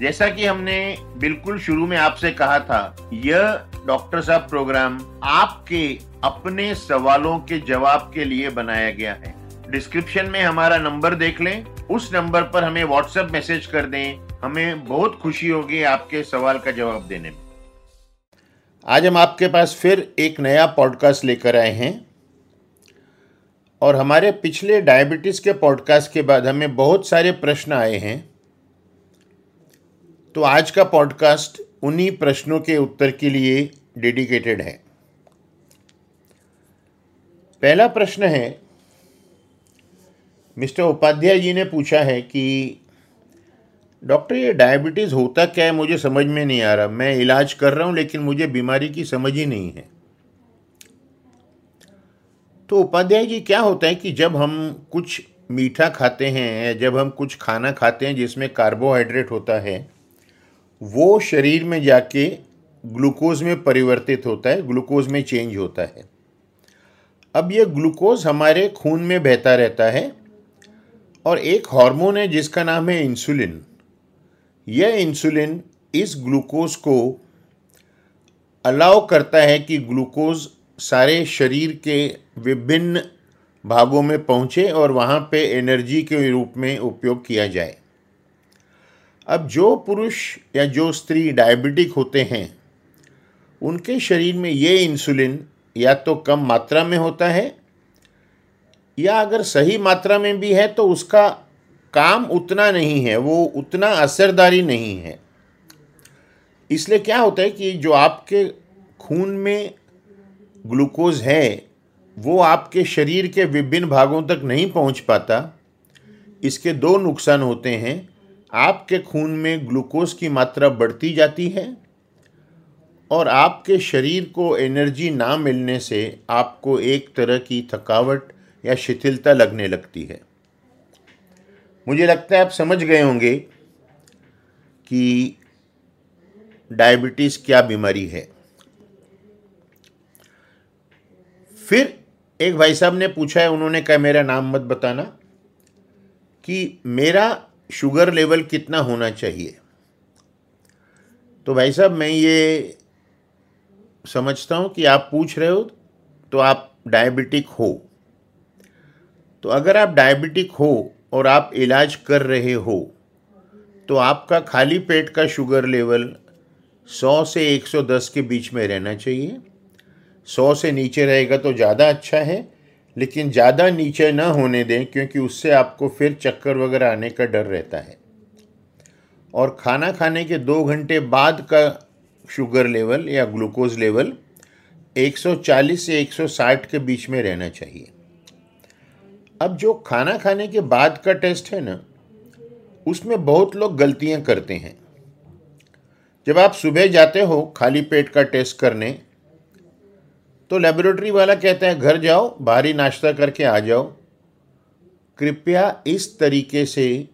जैसा कि हमने बिल्कुल शुरू में आपसे कहा था, यह डॉक्टर साहब प्रोग्राम आपके अपने सवालों के जवाब के लिए बनाया गया है। डिस्क्रिप्शन में हमारा नंबर देख लें। उस नंबर पर हमें व्हाट्सएप मैसेज कर दें। हमें बहुत खुशी होगी आपके सवाल का जवाब देने में। आज हम आपके पास फिर एक नया पॉडकास्ट लेकर आए हैं। और हमारे पिछले डायबिटीज़ के पॉडकास्ट के बाद हमें बहुत सारे प्रश्न आए हैं। तो आज का पॉडकास्ट उन्हीं प्रश्नों के उत्तर के लिए डेडिकेटेड है। पहला प्रश्न है, मिस्टर उपाध्याय जी ने पूछा है कि, डॉक्टर, ये डायबिटीज़ होता क्या है? मुझे समझ में नहीं आ रहा। मैं इलाज कर रहा हूँ, लेकिन मुझे बीमारी की समझ ही नहीं है। तो उपाध्याय जी, क्या होता है कि जब हम कुछ मीठा खाते हैं या जब हम कुछ खाना खाते हैं जिसमें कार्बोहाइड्रेट होता है वो शरीर में जाके ग्लूकोज में परिवर्तित होता है, ग्लूकोज में चेंज होता है। अब ये ग्लूकोज हमारे खून में बहता रहता है और एक हार्मोन है जिसका नाम है इंसुलिन। यह इंसुलिन इस ग्लूकोज को अलाउ करता है कि ग्लूकोज सारे शरीर के विभिन्न भागों में पहुँचे और वहाँ पे एनर्जी के रूप में उपयोग किया जाए। अब जो पुरुष या जो स्त्री डायबिटिक होते हैं, उनके शरीर में ये इंसुलिन या तो कम मात्रा में होता है, या अगर सही मात्रा में भी है तो उसका काम उतना नहीं है, वो उतना असरदारी नहीं है। इसलिए क्या होता है कि जो आपके खून में ग्लूकोज है, वो आपके शरीर के विभिन्न भागों तक नहीं पहुँच पाता, इसके दो नुकसान होते हैं। आपके खून में ग्लूकोज की मात्रा बढ़ती जाती है और आपके शरीर को एनर्जी ना मिलने से आपको एक तरह की थकावट या शिथिलता लगने लगती है। मुझे लगता है आप समझ गए होंगे कि डायबिटीज़ क्या बीमारी है। फिर एक भाई साहब ने पूछा है, उन्होंने कहा, मेरा नाम मत बताना कि मेरा शुगर लेवल कितना होना चाहिए? तो भाई साहब, मैं ये समझता हूँ कि आप पूछ रहे हो तो आप डायबिटिक हो। तो अगर आप डायबिटिक हो और आप इलाज कर रहे हो तो आपका खाली पेट का शुगर लेवल 100 से 110 के बीच में रहना चाहिए। 100 से नीचे रहेगा तो ज़्यादा अच्छा है। लेकिन ज़्यादा नीचे ना होने दें, क्योंकि उससे आपको फिर चक्कर वगैरह आने का डर रहता है। और खाना खाने के दो घंटे बाद का शुगर लेवल या ग्लूकोज लेवल 140 से 160 के बीच में रहना चाहिए। अब जो खाना खाने के बाद का टेस्ट है ना, उसमें बहुत लोग गलतियाँ करते हैं। जब आप सुबह जाते हो खाली पेट का टेस्ट करने तो लेबोरेटरी वाला कहता है, घर जाओ भारी नाश्ता करके आ जाओ। कृपया इस तरीके से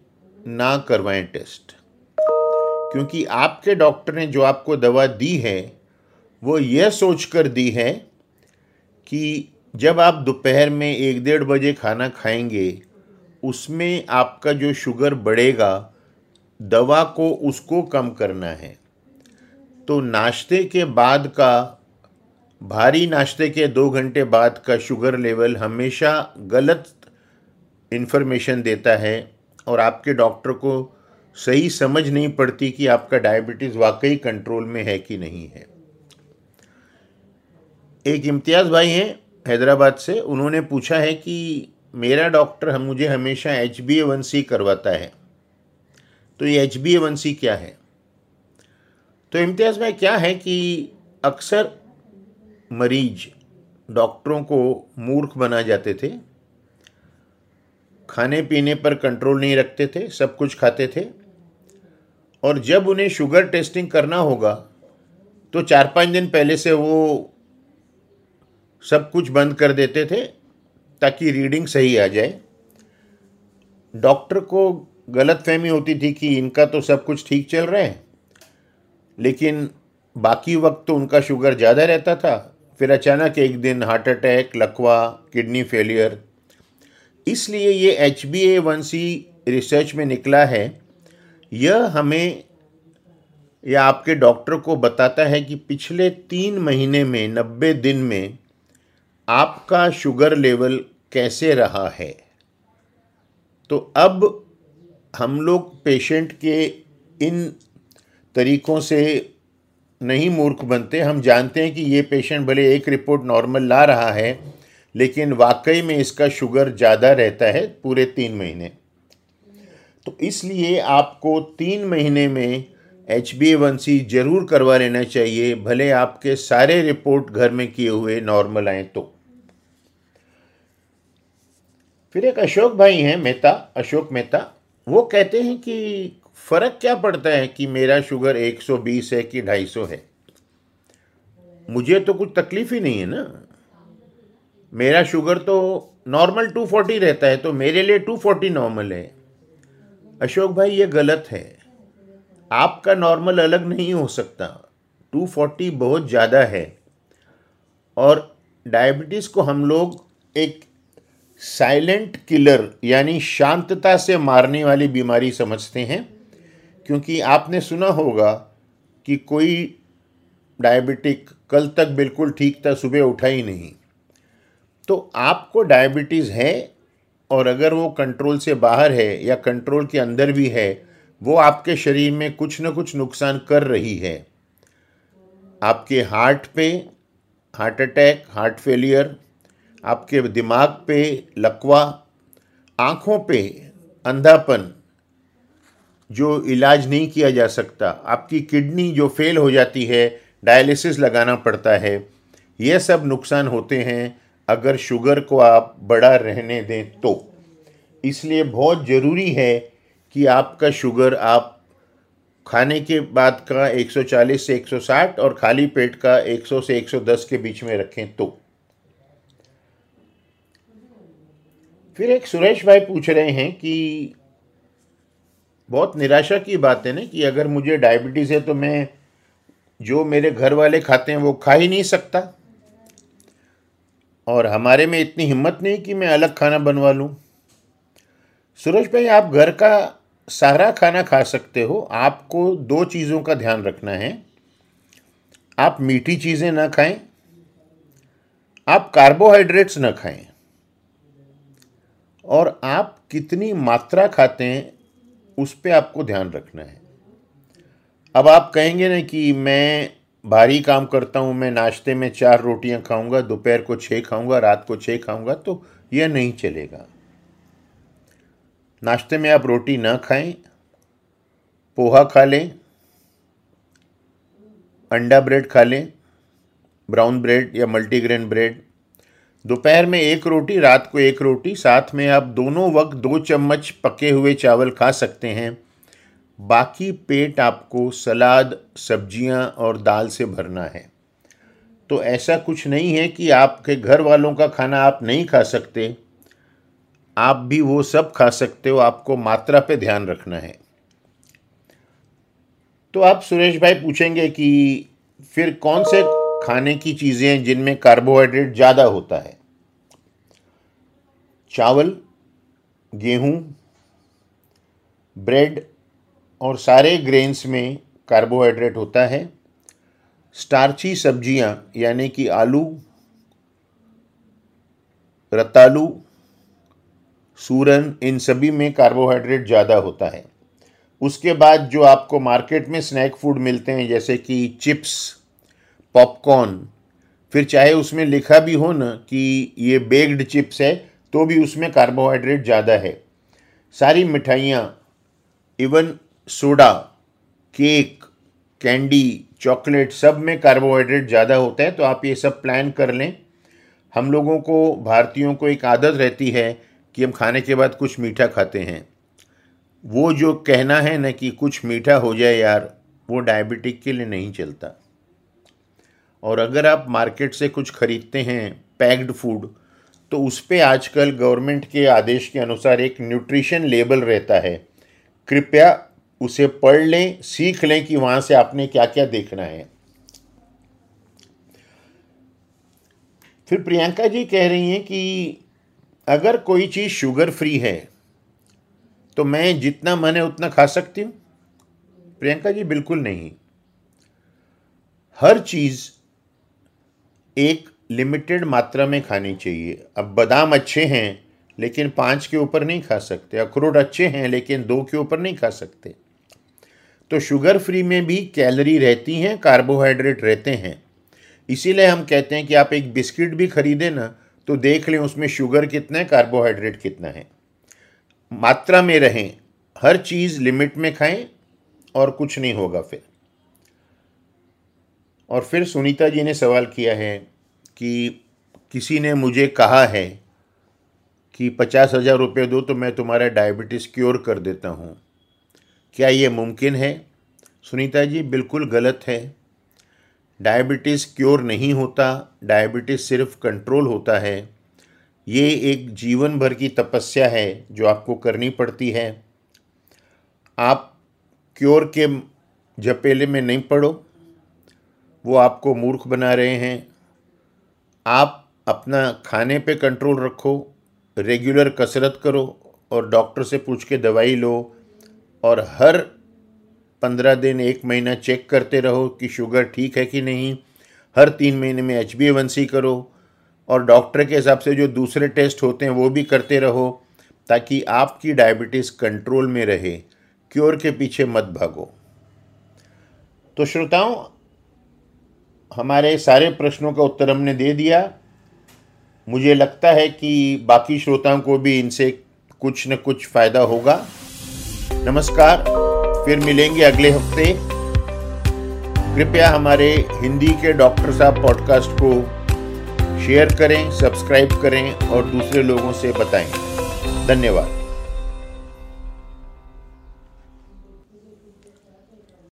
ना करवाएँ टेस्ट क्योंकि आपके डॉक्टर ने जो आपको दवा दी है, वो यह सोचकर दी है कि जब आप दोपहर में एक डेढ़ बजे खाना खाएँगे, उसमें आपका जो शुगर बढ़ेगा, दवा को उसको कम करना है। तो नाश्ते के बाद का भारी नाश्ते के दो घंटे बाद का शुगर लेवल हमेशा गलत इन्फॉर्मेशन देता है और आपके डॉक्टर को सही समझ नहीं पड़ती कि आपका डायबिटीज़ वाकई कंट्रोल में है कि नहीं है। एक इम्तियाज़ भाई हैं हैदराबाद से, उन्होंने पूछा है कि मेरा डॉक्टर हम मुझे हमेशा H B A one C करवाता है। तो ये H B A one C क्या है? तो इम्तियाज़ भाई, क्या है कि अक्सर मरीज़ डॉक्टरों को मूर्ख बना जाते थे, खाने पीने पर कंट्रोल नहीं रखते थे, सब कुछ खाते थे। और जब उन्हें शुगर टेस्टिंग करना होगा तो चार पाँच दिन पहले से वो सब कुछ बंद कर देते थे, ताकि रीडिंग सही आ जाए। डॉक्टर को गलत फहमी होती थी कि इनका तो सब कुछ ठीक चल रहा है, लेकिन बाकी वक्त तो उनका शुगर ज़्यादा रहता था। फिर अचानक एक दिन हार्ट अटैक, लकवा, किडनी फेलियर। इसलिए ये H B A one C research में निकला है। यह हमें, या आपके डॉक्टर को बताता है कि पिछले तीन महीने में, नब्बे दिन में आपका शुगर लेवल कैसे रहा है। तो अब हम लोग पेशेंट के इन तरीक़ों से नहीं मूर्ख बनते। हम जानते हैं कि ये पेशेंट भले एक रिपोर्ट नॉर्मल ला रहा है, लेकिन वाकई में इसका शुगर ज़्यादा रहता है पूरे तीन महीने। तो इसलिए आपको तीन महीने में एच बी वन सी ज़रूर करवा लेना चाहिए, भले आपके सारे रिपोर्ट घर में किए हुए नॉर्मल आए तो। फिर एक अशोक भाई हैं, मेहता, अशोक मेहता, वो कहते हैं कि फ़र्क क्या पड़ता है कि मेरा शुगर 120 है कि 250 है? मुझे तो कुछ तकलीफ़ ही नहीं है ना। मेरा शुगर तो नॉर्मल 240 रहता है तो मेरे लिए 240 नॉर्मल है। अशोक भाई, ये गलत है। आपका नॉर्मल अलग नहीं हो सकता। 240 बहुत ज़्यादा है। और डायबिटीज़ को हम लोग एक साइलेंट किलर, यानी शांतता से मारने वाली बीमारी समझते हैं। क्योंकि आपने सुना होगा कि कोई डायबिटिक कल तक बिल्कुल ठीक था, सुबह उठा ही नहीं। तो आपको डायबिटीज़ है और अगर वो कंट्रोल से बाहर है या कंट्रोल के अंदर भी है, वो आपके शरीर में कुछ न कुछ नुकसान कर रही है। आपके हार्ट पे हार्ट अटैक, हार्ट फेलियर, आपके दिमाग पे लकवा, आँखों पे अंधापन जो इलाज नहीं किया जा सकता, आपकी किडनी जो फेल हो जाती है, डायलिसिस लगाना पड़ता है, ये सब नुकसान होते हैं अगर शुगर को आप बड़ा रहने दें तो। इसलिए बहुत ज़रूरी है कि आपका शुगर, आप खाने के बाद का 140 से 160 और खाली पेट का 100 से 110 के बीच में रखें तो। फिर एक सुरेश भाई पूछ रहे हैं कि बहुत निराशा की बात है ना कि अगर मुझे डायबिटीज़ है तो मैं जो मेरे घर वाले खाते हैं वो खा ही नहीं सकता। और हमारे में इतनी हिम्मत नहीं कि मैं अलग खाना बनवा लूँ। सूरज भाई, आप घर का सारा खाना खा सकते हो। आपको दो चीज़ों का ध्यान रखना है। आप मीठी चीज़ें ना खाएँ। आप कार्बोहाइड्रेट्स ना खाएँ। और आप कितनी मात्रा खाते हैं उस पर आपको ध्यान रखना है। अब आप कहेंगे ना कि मैं भारी काम करता हूँ, मैं नाश्ते में चार रोटियाँ खाऊँगा, दोपहर को छः खाऊँगा, रात को छः खाऊँगा तो यह नहीं चलेगा। नाश्ते में आप रोटी ना खाएँ, पोहा खा लें, अंडा ब्रेड खा लें, ब्राउन ब्रेड या मल्टीग्रेन ब्रेड दोपहर में एक रोटी, रात को एक रोटी, साथ में आप दोनों वक्त दो चम्मच पके हुए चावल खा सकते हैं। बाकी पेट आपको सलाद, सब्ज़ियाँ और दाल से भरना है। तो ऐसा कुछ नहीं है कि आपके घर वालों का खाना आप नहीं खा सकते। आप भी वो सब खा सकते हो, आपको मात्रा पे ध्यान रखना है। तो आप सुरेश भाई पूछेंगे कि फिर कौन से खाने की चीज़ें हैं जिनमें कार्बोहाइड्रेट ज़्यादा होता है। चावल, गेहूँ ब्रेड और सारे ग्रेन्स में कार्बोहाइड्रेट होता है। स्टार्ची सब्ज़ियाँ, यानी कि आलू, रतालू, सूरन, इन सभी में कार्बोहाइड्रेट ज़्यादा होता है। उसके बाद जो आपको मार्केट में स्नैक फ़ूड मिलते हैं, जैसे कि चिप्स पॉपकॉर्न फिर चाहे उसमें लिखा भी हो ना कि ये बेग्ड चिप्स है तो भी उसमें कार्बोहाइड्रेट ज़्यादा है। सारी मिठाइयाँ even soda cake candy chocolate सब में कार्बोहाइड्रेट ज़्यादा होता है तो आप ये सब प्लान कर लें। हम लोगों को, भारतीयों को एक आदत रहती है कि हम खाने के बाद कुछ मीठा खाते हैं। वो जो कहना है ना कि कुछ मीठा हो जाए यार, वो डायबिटिक के लिए नहीं चलता। और अगर आप मार्केट से कुछ खरीदते हैं, पैक्ड फ़ूड तो उस पर आजकल गवर्नमेंट के आदेश के अनुसार एक न्यूट्रिशन लेबल रहता है। कृपया उसे पढ़ लें, सीख लें कि वहाँ से आपने क्या क्या देखना है। फिर प्रियंका जी कह रही हैं कि अगर कोई चीज़ शुगर फ्री है तो मैं जितना मन है उतना खा सकती हूँ। प्रियंका जी, बिल्कुल नहीं। हर चीज़ एक लिमिटेड मात्रा में खानी चाहिए। अब बादाम अच्छे हैं, लेकिन पाँच के ऊपर नहीं खा सकते। अखरोट अच्छे हैं, लेकिन दो के ऊपर नहीं खा सकते। तो शुगर फ्री में भी कैलरी रहती हैं कार्बोहाइड्रेट रहते हैं। इसीलिए हम कहते हैं कि आप एक बिस्किट भी खरीदें ना तो देख लें उसमें शुगर कितना है कार्बोहाइड्रेट कितना है। मात्रा में रहें, हर चीज़ लिमिट में खाएँ, और कुछ नहीं होगा फिर। और फिर सुनीता जी ने सवाल किया है कि किसी ने मुझे कहा है कि पचास हज़ार रुपये दो तो मैं तुम्हारा डायबिटीज़ क्योर कर देता हूँ। क्या ये मुमकिन है? सुनीता जी, बिल्कुल गलत है। डायबिटीज़ क्योर नहीं होता डायबिटीज़ सिर्फ़ कंट्रोल होता है। ये एक जीवन भर की तपस्या है जो आपको करनी पड़ती है। आप क्योर के झपेले में नहीं पड़ो। वो आपको मूर्ख बना रहे हैं। आप अपना खाने पे कंट्रोल रखो रेगुलर कसरत करो और डॉक्टर से पूछ के दवाई लो और हर पंद्रह दिन, एक महीना चेक करते रहो कि शुगर ठीक है कि नहीं। हर तीन महीने में एच बी करो और डॉक्टर के हिसाब से जो दूसरे टेस्ट होते हैं वो भी करते रहो ताकि आपकी डायबिटीज़ कंट्रोल में रहे क्योर के पीछे मत भागो। तो श्रोताओं हमारे सारे प्रश्नों का उत्तर हमने दे दिया। मुझे लगता है कि बाकी श्रोताओं को भी इनसे कुछ न कुछ फ़ायदा होगा। नमस्कार, फिर मिलेंगे अगले हफ़्ते। कृपया हमारे हिंदी के डॉक्टर साहब पॉडकास्ट को शेयर करें, सब्सक्राइब करें और दूसरे लोगों से बताएँ। धन्यवाद।